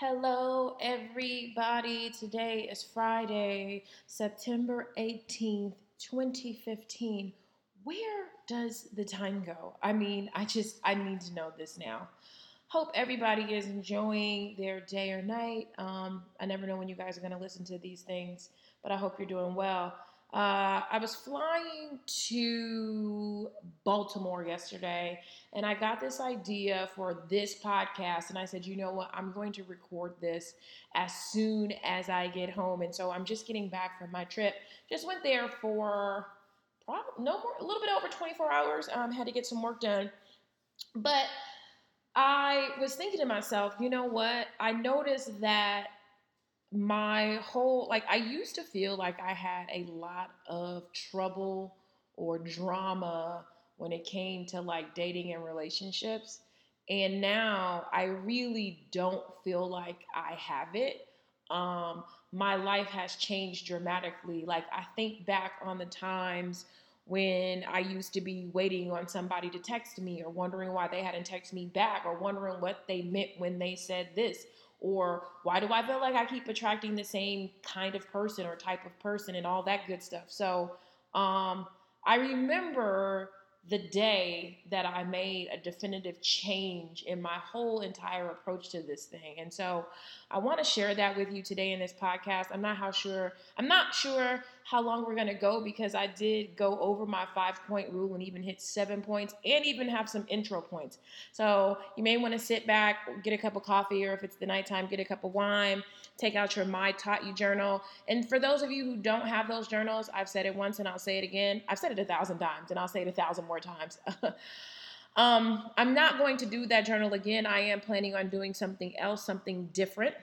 Hello, everybody. Today is Friday, September 18th, 2015. Where does the time go? I mean, I just, I need to know this now. Hope everybody is enjoying their day or night. Um, I never know when you guys are going to listen to these things, but I hope you're doing well. Uh, I was flying to Baltimore yesterday and I got this idea for this podcast. And I said, you know what? I'm going to record this as soon as I get home. And so I'm just getting back from my trip. Just went there for probably no more, a little bit over 24 hours. Um, had to get some work done. But I was thinking to myself, you know what? I noticed that my whole like I used to feel like I had a lot of trouble or drama when it came to like dating and relationships. And now I really don't feel like I have it. Um, my life has changed dramatically. Like I think back on the times when I used to be waiting on somebody to text me or wondering why they hadn't texted me back or wondering what they meant when they said this or why do I feel like I keep attracting the same kind of person or type of person and all that good stuff. So um, I remember the day that I made a definitive change in my whole entire approach to this thing. And so I want to share that with you today in this podcast. I'm not how sure I'm not sure how long we're going to go because I did go over my 5-point rule and even hit 7 points and even have some intro points. So you may want to sit back, get a cup of coffee or if it's the nighttime, get a cup of wine, take out your My Taught You journal. And for those of you who don't have those journals, I've said it once and I'll say it again. I've said it a thousand times and I'll say it a thousand more times. um, I'm not going to do that journal again. I am planning on doing something else, something different.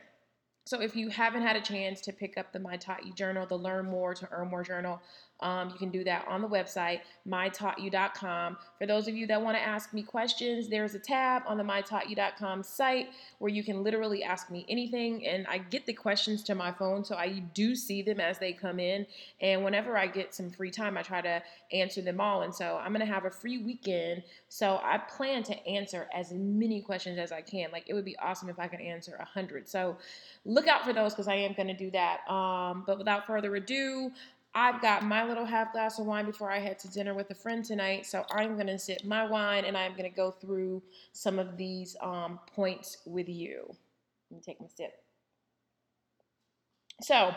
So if you haven't had a chance to pick up the My Taught journal, the Learn More to Earn More journal, um, you can do that on the website, mytaughtyou.com. For those of you that want to ask me questions, there's a tab on the mytaughtyou.com site where you can literally ask me anything. And I get the questions to my phone, so I do see them as they come in. And whenever I get some free time, I try to answer them all. And so I'm going to have a free weekend. So I plan to answer as many questions as I can. Like it would be awesome if I could answer a hundred. So look out for those because I am going to do that. Um, but without further ado, I've got my little half glass of wine before I head to dinner with a friend tonight. So I'm going to sip my wine and I'm going to go through some of these um, points with you. Let me take my sip. So,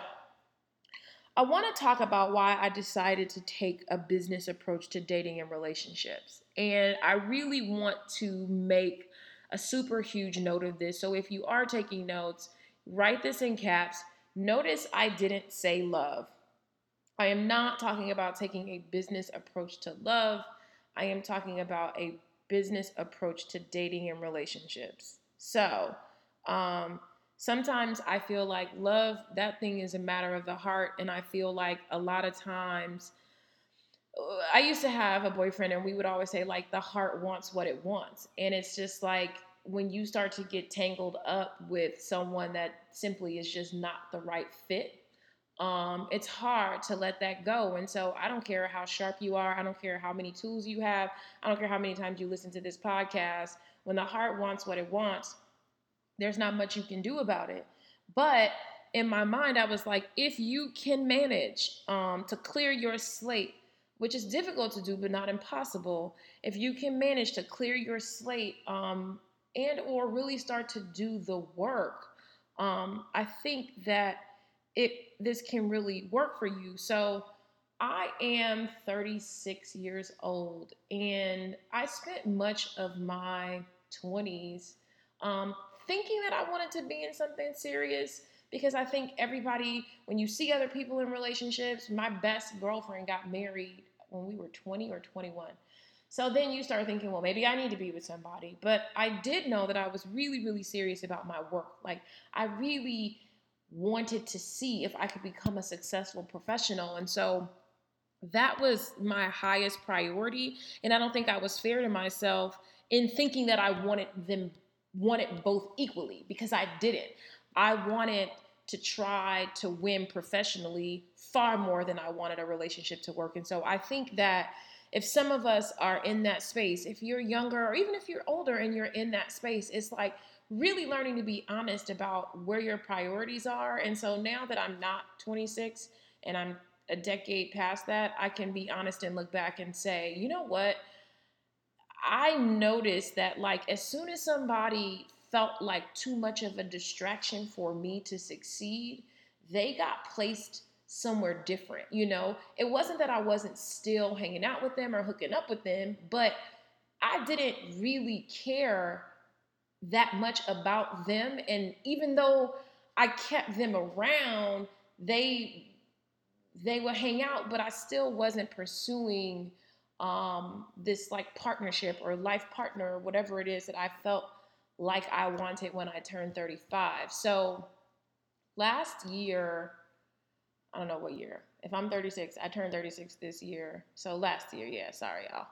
I want to talk about why I decided to take a business approach to dating and relationships. And I really want to make a super huge note of this. So, if you are taking notes, write this in caps. Notice I didn't say love. I am not talking about taking a business approach to love. I am talking about a business approach to dating and relationships. So, um, sometimes I feel like love, that thing is a matter of the heart. And I feel like a lot of times, uh, I used to have a boyfriend, and we would always say, like, the heart wants what it wants. And it's just like when you start to get tangled up with someone that simply is just not the right fit um, it's hard to let that go. And so I don't care how sharp you are. I don't care how many tools you have. I don't care how many times you listen to this podcast. When the heart wants what it wants, there's not much you can do about it. But in my mind, I was like, if you can manage um, to clear your slate, which is difficult to do, but not impossible, if you can manage to clear your slate um, and or really start to do the work, um, I think that it this can really work for you. So I am 36 years old and I spent much of my 20s um, thinking that I wanted to be in something serious because I think everybody, when you see other people in relationships, my best girlfriend got married when we were 20 or 21. So then you start thinking, well, maybe I need to be with somebody. But I did know that I was really, really serious about my work. Like, I really wanted to see if I could become a successful professional. And so that was my highest priority. And I don't think I was fair to myself in thinking that I wanted them wanted both equally because I didn't. I wanted to try to win professionally far more than I wanted a relationship to work. And so I think that if some of us are in that space, if you're younger or even if you're older and you're in that space, it's like really learning to be honest about where your priorities are. And so now that I'm not 26 and I'm a decade past that, I can be honest and look back and say, you know what? I noticed that, like, as soon as somebody felt like too much of a distraction for me to succeed, they got placed somewhere different. You know, it wasn't that I wasn't still hanging out with them or hooking up with them, but I didn't really care that much about them. And even though I kept them around, they they would hang out, but I still wasn't pursuing um, this like partnership or life partner or whatever it is that I felt like I wanted when I turned 35. So last year, I don't know what year. If I'm 36, I turned 36 this year. So last year, yeah, sorry, y'all.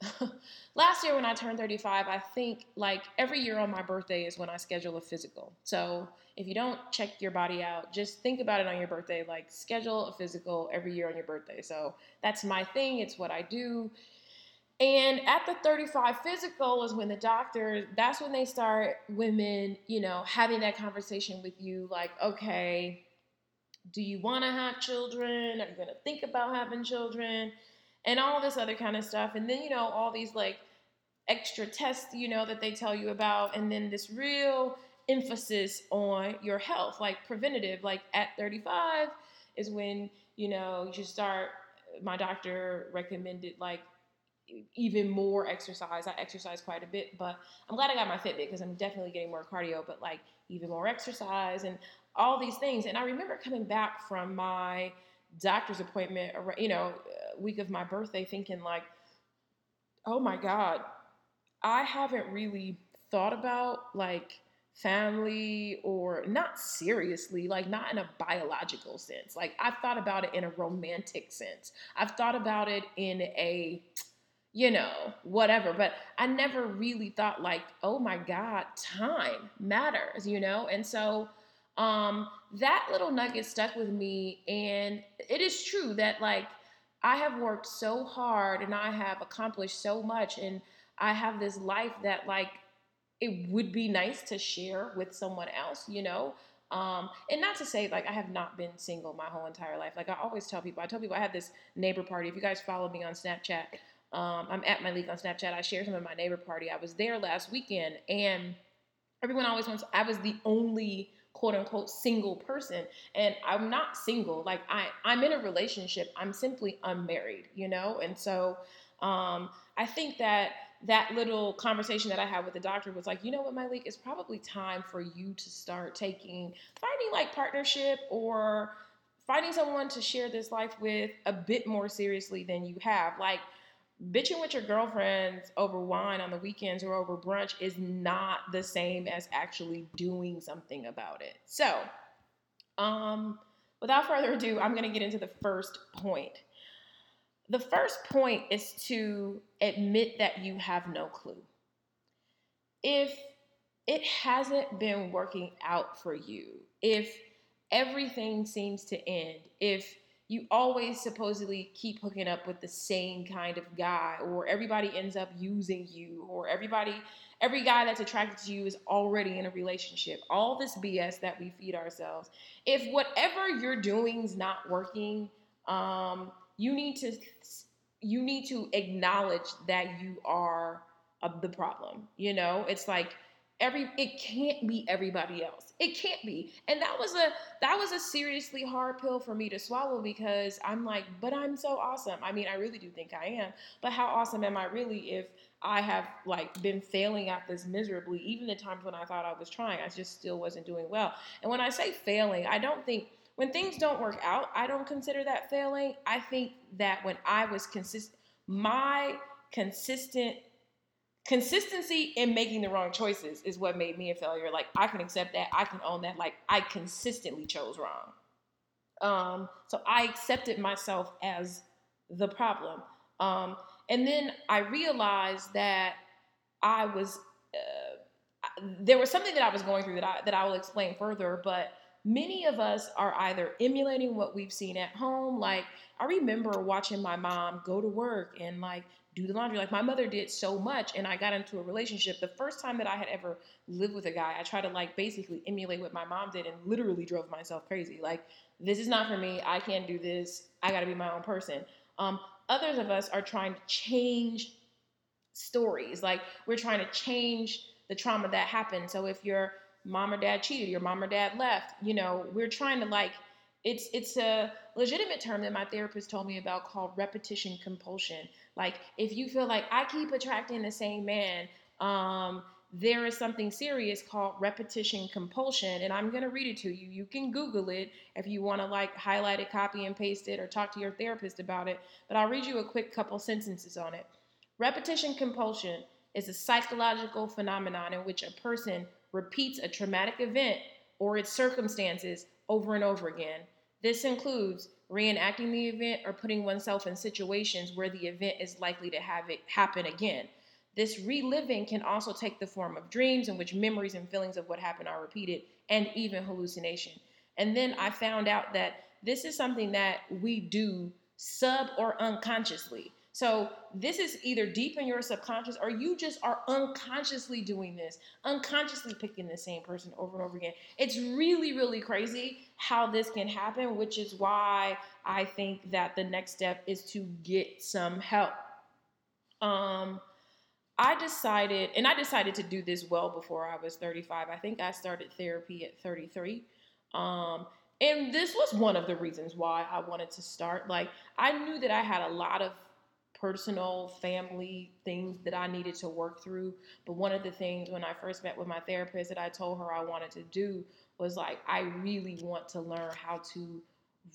last year when I turned 35, I think like every year on my birthday is when I schedule a physical. So if you don't check your body out, just think about it on your birthday. Like schedule a physical every year on your birthday. So that's my thing. It's what I do. And at the 35 physical is when the doctor, that's when they start women, you know, having that conversation with you like, okay, do you want to have children? Are you going to think about having children? And all this other kind of stuff. And then, you know, all these like extra tests, you know, that they tell you about. And then this real emphasis on your health, like preventative, like at 35 is when, you know, you should start. My doctor recommended like even more exercise. I exercise quite a bit, but I'm glad I got my Fitbit because I'm definitely getting more cardio, but like even more exercise and all these things. And I remember coming back from my doctor's appointment, you know, uh, week of my birthday, thinking like, oh my God, I haven't really thought about like family or not seriously, like not in a biological sense. Like I've thought about it in a romantic sense. I've thought about it in a you know, whatever. But I never really thought like, oh my God, time matters, you know? And so um, that little nugget stuck with me. And it is true that, like, I have worked so hard and I have accomplished so much, and I have this life that, like, it would be nice to share with someone else, you know? Um, and not to say like I have not been single my whole entire life. Like I always tell people, I tell people I have this neighbor party. If you guys follow me on Snapchat, um, I'm at Myleik on Snapchat. I share some of my neighbor party. I was there last weekend, and everyone always wants. I was the only quote unquote single person and i'm not single. Like i i'm in a relationship. I'm simply unmarried you know? And so um i think that that little conversation that i had with the doctor was like you know what Myleik it's probably time for you to start taking finding like partnership or finding someone to share this life with a bit more seriously than you have. Like bitching with your girlfriends over wine on the weekends or over brunch is not the same as actually doing something about it. So, um, without further ado, I'm going to get into the first point. The first point is to admit that you have no clue. If it hasn't been working out for you, if everything seems to end, if you always supposedly keep hooking up with the same kind of guy or everybody ends up using you or everybody every guy that's attracted to you is already in a relationship. All this bs that we feed ourselves. If whatever you're doing is not working um, you need to you need to acknowledge that you are uh, the problem you know? It's like every it can't be everybody else. It can't be. And that was a that was a seriously hard pill for me to swallow because i'm like but i'm so awesome. I mean i really do think i am. But how awesome am i really if i have like been failing at this miserably even the times when i thought i was trying i just still wasn't doing well. And when i say failing i don't think when things don't work out i don't consider that failing. I think that when i was consistent my consistent consistency in making the wrong choices is what made me a failure. Like I can accept that, I can own that. Like I consistently chose wrong. Um, so I accepted myself as the problem. Um, and then I realized that I was uh, there was something that I was going through that I that I will explain further, but many of us are either emulating what we've seen at home like I remember watching my mom go to work and like do the laundry. Like my mother did so much, and I got into a relationship. The first time that I had ever lived with a guy, I tried to like basically emulate what my mom did and literally drove myself crazy. Like, this is not for me. I can't do this. I got to be my own person. Um, others of us are trying to change stories. Like, we're trying to change the trauma that happened. So if your mom or dad cheated, your mom or dad left, you know, we're trying to like it's it's a legitimate term that my therapist told me about called repetition compulsion. Like if you feel like I keep attracting the same man, um, there is something serious called repetition compulsion, and I'm gonna read it to you. You can Google it if you want to like highlight it, copy and paste it, or talk to your therapist about it. But I'll read you a quick couple sentences on it. Repetition compulsion is a psychological phenomenon in which a person repeats a traumatic event or its circumstances over and over again. This includes reenacting the event or putting oneself in situations where the event is likely to have it happen again. This reliving can also take the form of dreams in which memories and feelings of what happened are repeated and even hallucination. And then I found out that this is something that we do sub or unconsciously. So this is either deep in your subconscious or you just are unconsciously doing this, unconsciously picking the same person over and over again. It's really, really crazy how this can happen, which is why I think that the next step is to get some help. Um, I decided, and I decided to do this well before I was 35. I think I started therapy at 33. Um, and this was one of the reasons why I wanted to start. Like, I knew that I had a lot of personal family things that I needed to work through. But one of the things when I first met with my therapist that I told her I wanted to do was like, I really want to learn how to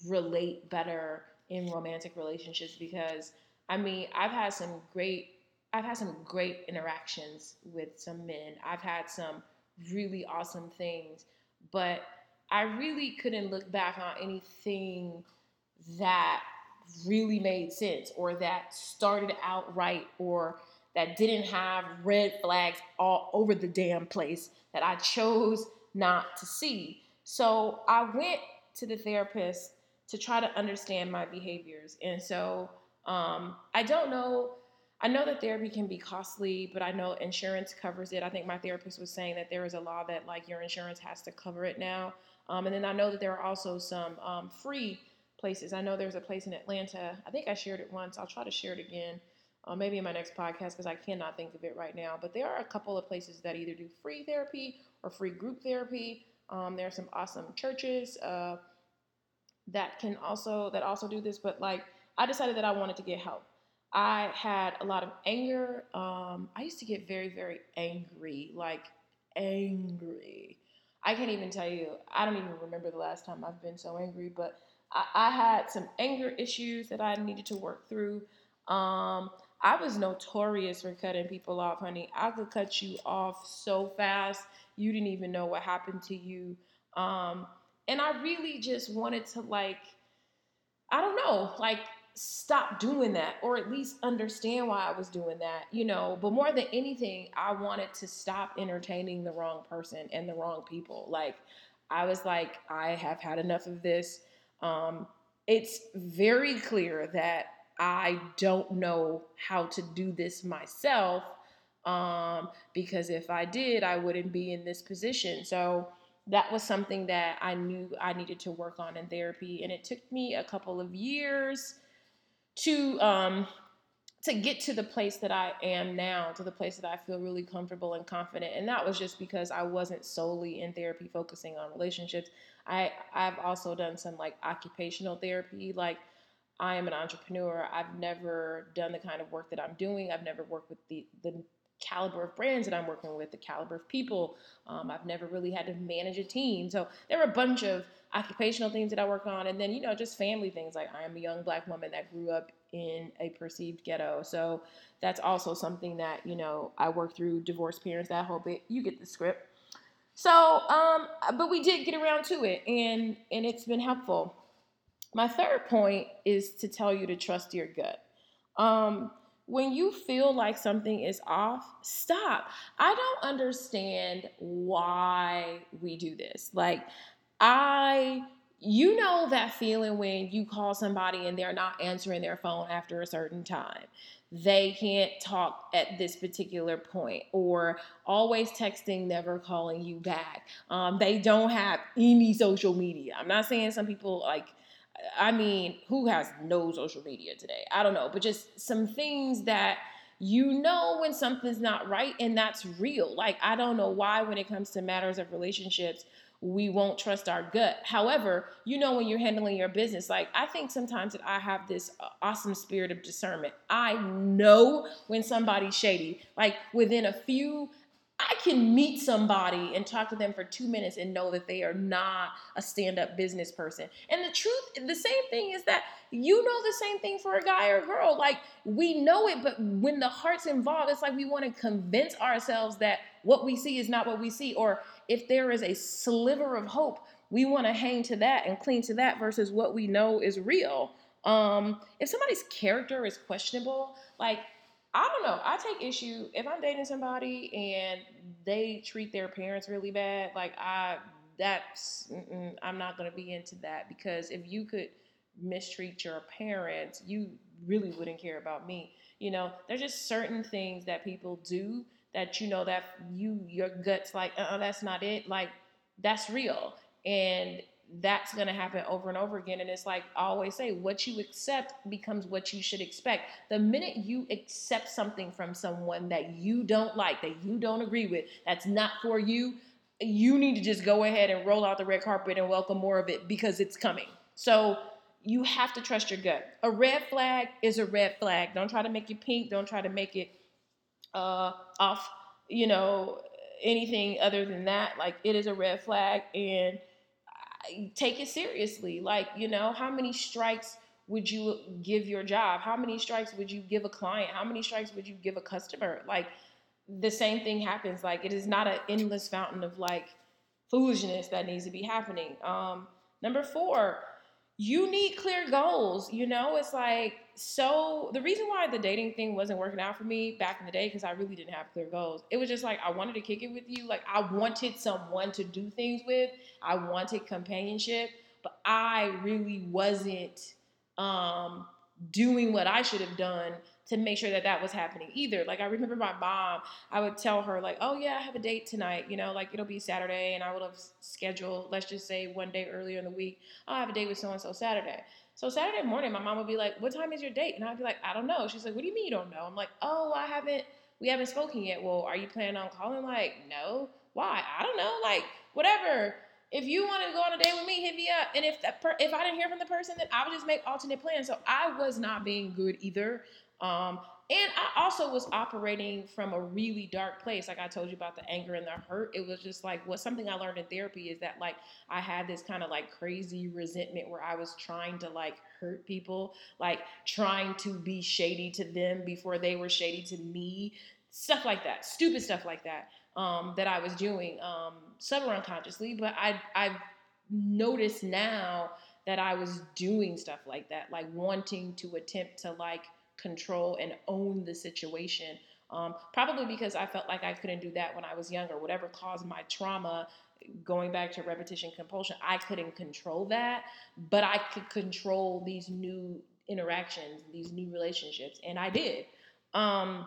relate better in romantic relationships because I mean, I've had some great I've had some great interactions with some men. I've had some really awesome things, but I really couldn't look back on anything that really made sense or that started out right or that didn't have red flags all over the damn place that I chose not to see. So I went to the therapist to try to understand my behaviors. And so um, I don't know. I know that therapy can be costly, but I know insurance covers it. I think my therapist was saying that there is a law that like your insurance has to cover it now. Um, and then I know that there are also some um, free places. I know there's a place in Atlanta. I think I shared it once. I'll try to share it again, uh, maybe in my next podcast because I cannot think of it right now. But there are a couple of places that either do free therapy or free group therapy. Um, there are some awesome churches uh, that can also that also do this. But like, I decided that I wanted to get help. I had a lot of anger. Um, I used to get very, very angry, like angry. I can't even tell you. I don't even remember the last time I've been so angry, but I, I had some anger issues that I needed to work through. Um, I was notorious for cutting people off, honey. I could cut you off so fast, you didn't even know what happened to you. Um, and I really just wanted to, like, I don't know, like, stop doing that or at least understand why I was doing that, you know. But more than anything, I wanted to stop entertaining the wrong person and the wrong people. Like, I was like, I have had enough of this. Um, it's very clear that I don't know how to do this myself um, because if I did, I wouldn't be in this position. So that was something that I knew I needed to work on in therapy, and it took me a couple of years to um, to get to the place that I am now, to the place that I feel really comfortable and confident. And that was just because I wasn't solely in therapy focusing on relationships. I I've also done some like occupational therapy. Like I am an entrepreneur. I've never done the kind of work that I'm doing. I've never worked with the the caliber of brands that I'm working with, the caliber of people. Um, I've never really had to manage a team. So there were a bunch of occupational things that I work on, and then you know just family things. Like I am a young black woman that grew up in a perceived ghetto, so that's also something that you know I work through. Divorced parents, that whole bit. You get the script. So, um, but we did get around to it, and and it's been helpful. My third point is to tell you to trust your gut. Um, when you feel like something is off, stop. I don't understand why we do this. Like, I, you know, that feeling when you call somebody and they're not answering their phone after a certain time. They can't talk at this particular point, or always texting, never calling you back. Um, they don't have any social media. I'm not saying some people like, I mean, who has no social media today? I don't know, but just some things that you know when something's not right and that's real. Like, I don't know why, when it comes to matters of relationships, we won't trust our gut. However, you know when you're handling your business, like I think sometimes that I have this uh, awesome spirit of discernment. I know when somebody's shady. Like within a few I can meet somebody and talk to them for two minutes and know that they are not a stand up business person. And the truth, the same thing is that you know the same thing for a guy or a girl. Like we know it, but when the heart's involved, it's like we want to convince ourselves that what we see is not what we see. Or if there is a sliver of hope, we want to hang to that and cling to that versus what we know is real. Um, if somebody's character is questionable, like I don't know. I take issue if I'm dating somebody and they treat their parents really bad. Like I, that's I'm not gonna be into that because if you could mistreat your parents, you really wouldn't care about me. You know, there's just certain things that people do that you know that you your guts like, uh, uh that's not it. Like that's real, and that's going to happen over and over again. And it's like I always say, what you accept becomes what you should expect. The minute you accept something from someone that you don't like, that you don't agree with, that's not for you, you need to just go ahead and roll out the red carpet and welcome more of it because it's coming. So you have to trust your gut. A red flag is a red flag. Don't try to make it pink. Don't try to make it uh, off, you know, anything other than that. Like it is a red flag and take it seriously. Like, you know, how many strikes would you give your job? How many strikes would you give a client? How many strikes would you give a customer? Like, the same thing happens. Like, it is not an endless fountain of like foolishness that needs to be happening. Um, number four, you need clear goals. You know, it's like so the reason why the dating thing wasn't working out for me back in the day because I really didn't have clear goals. It was just like I wanted to kick it with you. Like I wanted someone to do things with. I wanted companionship, but I really wasn't um, doing what I should have done to make sure that that was happening either. Like I remember my mom, I would tell her like, "Oh yeah, I have a date tonight." You know, like it'll be Saturday, and I would have scheduled, let's just say, one day earlier in the week. I'll have a date with so and so Saturday. So Saturday morning, my mom would be like, "What time is your date?" And I'd be like, "I don't know." She's like, "What do you mean you don't know?" I'm like, "Oh, I haven't. We haven't spoken yet. Well, are you planning on calling?" Like, no. Why? I don't know. Like, whatever. If you want to go on a date with me, hit me up. And if that per- if I didn't hear from the person, then I would just make alternate plans. So I was not being good either. Um, and I also was operating from a really dark place. Like I told you about the anger and the hurt. It was just like what something I learned in therapy is that like I had this kind of like crazy resentment where I was trying to like hurt people, like trying to be shady to them before they were shady to me. Stuff like that. Stupid stuff like that. Um, that I was doing, um, unconsciously, but I I've noticed now that I was doing stuff like that, like wanting to attempt to like control and own the situation. Um, probably because I felt like I couldn't do that when I was younger. Whatever caused my trauma, going back to repetition compulsion, I couldn't control that, but I could control these new interactions, these new relationships, and I did. Um,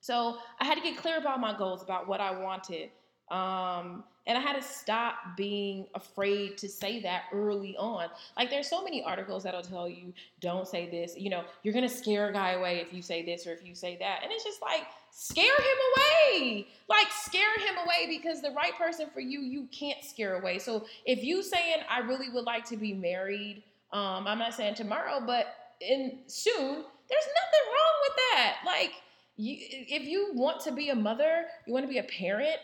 so I had to get clear about my goals, about what I wanted. Um, and I had to stop being afraid to say that early on. Like there's so many articles that'll tell you don't say this. You know, you're gonna scare a guy away if you say this or if you say that. And it's just like scare him away. Like scare him away because the right person for you, you can't scare away. So if you saying I really would like to be married, um, I'm not saying tomorrow, but in soon, there's nothing wrong with that. Like you, if you want to be a mother, you want to be a parent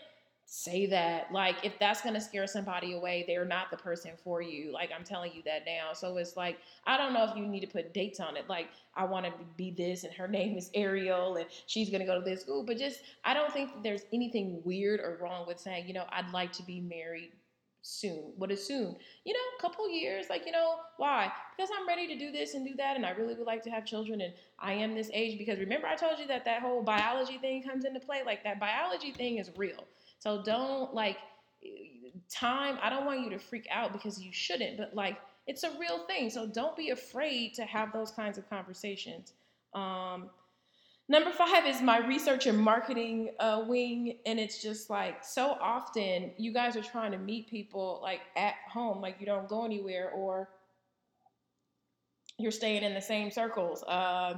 say that like if that's going to scare somebody away they're not the person for you like i'm telling you that now. So it's like i don't know if you need to put dates on it like i want to be this and her name is ariel and she's going to go to this school but just i don't think there's anything weird or wrong with saying you know i'd like to be married soon what is soon? You know a couple years like you know why? Because i'm ready to do this and do that and i really would like to have children and i am this age because remember i told you that that whole biology thing comes into play? Like that biology thing is real so don't like time, I don't want you to freak out because you shouldn't, but like it's a real thing. So don't be afraid to have those kinds of conversations. Um, Number five is my research and marketing uh, wing, and it's just like so often you guys are trying to meet people like at home, like you don't go anywhere, or you're staying in the same circles. Uh,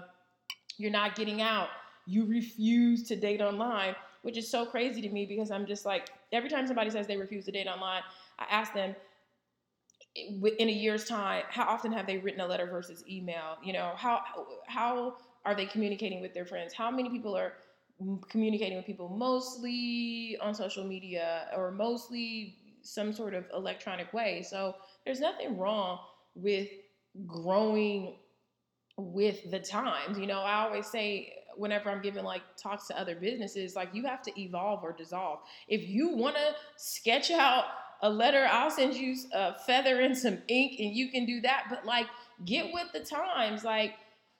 you're not getting out. You refuse to date online, which is so crazy to me because I'm just like every time somebody says they refuse to date online, I ask them in a year's time how often have they written a letter versus email. You know how how are they communicating with their friends? How many people are communicating with people mostly on social media or mostly some sort of electronic way? So there's nothing wrong with growing with the times. You know, I always say whenever I'm giving like talks to other businesses, like you have to evolve or dissolve. If you want to sketch out a letter, I'll send you a feather and some ink and you can do that. But like, get with the times. Like,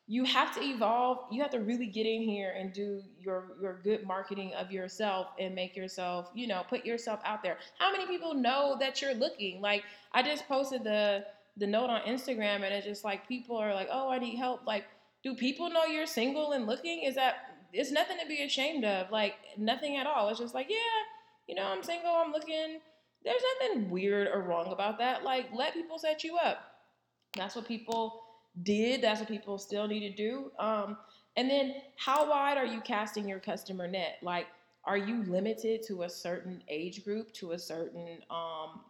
you have to evolve. You have to really get in here and do your your good marketing of yourself and make yourself, you know, put yourself out there. How many people know that you're looking? Like I just posted the the note on Instagram and it's just like people are like, "Oh, I need help." Like, do people know you're single and looking? Is that it's nothing to be ashamed of. Like nothing at all. It's just like, "Yeah, you know, I'm single, I'm looking." There's nothing weird or wrong about that. Like let people set you up. That's what people did. That's what people still need to do. Um, and then how wide are you casting your customer net? Like, are you limited to a certain age group, to a certain, um,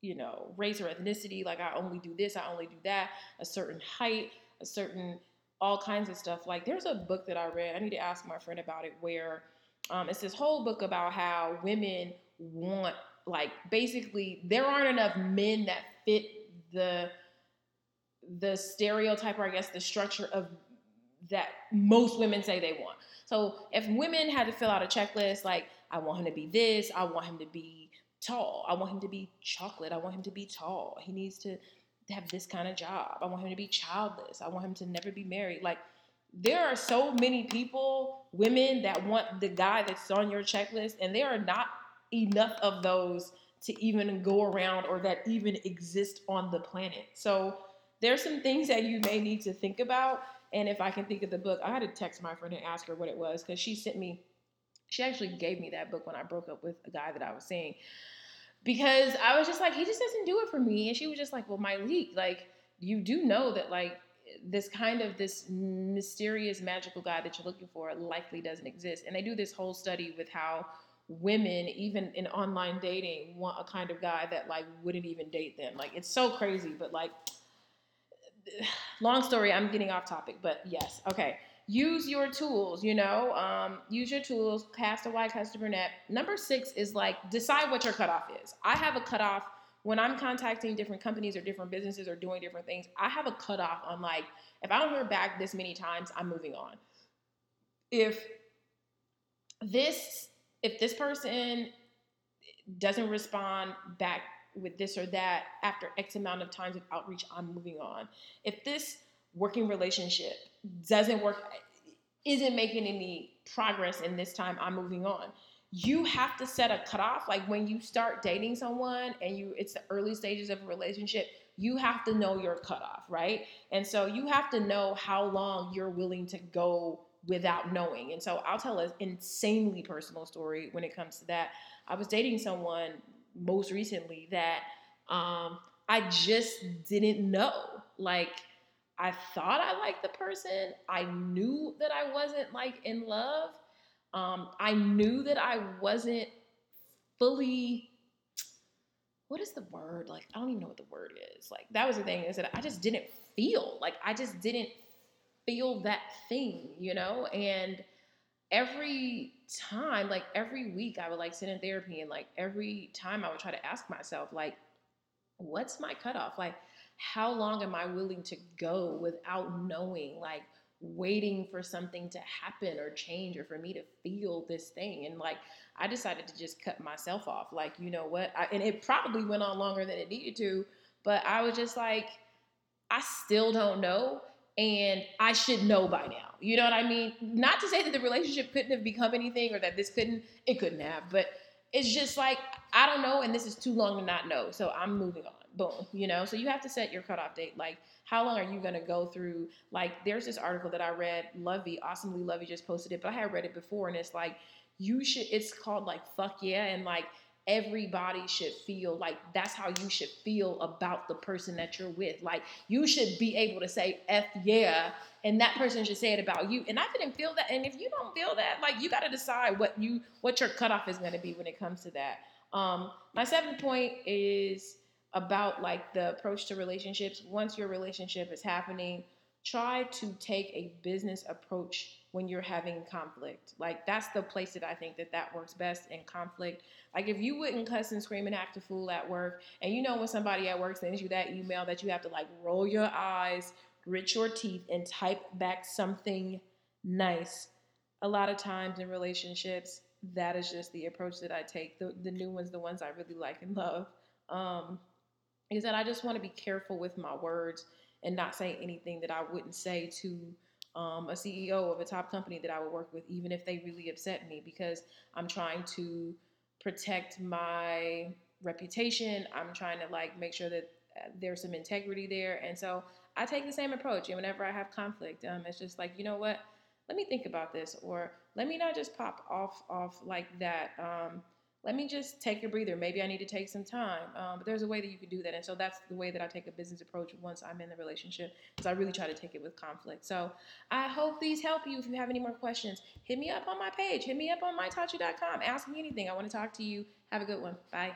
you know, race or ethnicity? Like, I only do this, I only do that, a certain height, a certain, all kinds of stuff. Like, there's a book that I read, I need to ask my friend about it, where um, it's this whole book about how women want, like, basically, there aren't enough men that fit the the stereotype or I guess the structure of that most women say they want. So if women had to fill out a checklist like I want him to be this, I want him to be tall, I want him to be chocolate, I want him to be tall. He needs to have this kind of job. I want him to be childless. I want him to never be married. Like there are so many people, women that want the guy that's on your checklist and there are not enough of those to even go around or that even exist on the planet. So there's some things that you may need to think about. And if I can think of the book, I had to text my friend and ask her what it was because she sent me, she actually gave me that book when I broke up with a guy that I was seeing. Because I was just like, he just doesn't do it for me. And she was just like, well, Myleik, like, you do know that, like, this kind of this mysterious magical guy that you're looking for likely doesn't exist. And they do this whole study with how women, even in online dating, want a kind of guy that like wouldn't even date them. Like it's so crazy, but like long story, I'm getting off topic, but yes. Okay. Use your tools, you know, um, use your tools, cast a wide customer net. Number six is like decide what your cutoff is. I have a cutoff when I'm contacting different companies or different businesses or doing different things. I have a cutoff on like, if I don't hear back this many times, I'm moving on. If this, if this person doesn't respond back with this or that after X amount of times of outreach, I'm moving on. If this working relationship doesn't work, isn't making any progress in this time, I'm moving on. You have to set a cutoff. Like when you start dating someone and you it's the early stages of a relationship, you have to know your cutoff, right? And so you have to know how long you're willing to go without knowing. And so I'll tell an insanely personal story when it comes to that. I was dating someone most recently that um, I just didn't know. Like, I thought I liked the person. I knew that I wasn't like in love. Um, I knew that I wasn't fully. What is the word? Like, I don't even know what the word is. Like, that was the thing is that I just didn't feel like I just didn't feel that thing, you know? And every time, like every week, I would like sit in therapy, and like every time I would try to ask myself, like, what's my cutoff? Like, how long am I willing to go without knowing, like, waiting for something to happen or change or for me to feel this thing? And like, I decided to just cut myself off. Like, you know what? I, and it probably went on longer than it needed to, but I was just like, I still don't know and I should know by now. You know what I mean? Not to say that the relationship couldn't have become anything or that this couldn't, it couldn't have, but it's just like, I don't know, and this is too long to not know. So I'm moving on. Boom, you know. So you have to set your cutoff date. Like, how long are you gonna go through? Like, there's this article that I read. Lovey, awesomely Lovey, just posted it, but I had read it before, and it's like you should. It's called like fuck yeah, and like everybody should feel like that's how you should feel about the person that you're with. Like you should be able to say F yeah, and that person should say it about you. And I didn't feel that. And if you don't feel that, like you got to decide what you what your cutoff is going to be when it comes to that. Um, my seventh point is about like the approach to relationships. Once your relationship is happening, try to take a business approach when you're having conflict. Like that's the place that I think that that works best in conflict. Like if you wouldn't cuss and scream and act a fool at work, and you know when somebody at work sends you that email that you have to like roll your eyes, grit your teeth, and type back something nice. A lot of times in relationships, that is just the approach that I take. The the new ones, the ones I really like and love, um, is that I just want to be careful with my words and not say anything that I wouldn't say to um, a CEO of a top company that I would work with, even if they really upset me, because I'm trying to protect my reputation. I'm trying to like make sure that uh, there's some integrity there, and so I take the same approach. And whenever I have conflict, um, it's just like you know what, let me think about this, or let me not just pop off off like that. Um, let me just take a breather. Maybe I need to take some time. Um, but there's a way that you can do that. And so that's the way that I take a business approach once I'm in the relationship because I really try to take it with conflict. So I hope these help you. If you have any more questions, hit me up on my page. Hit me up on mytaughtyou.com. Ask me anything. I want to talk to you. Have a good one. Bye.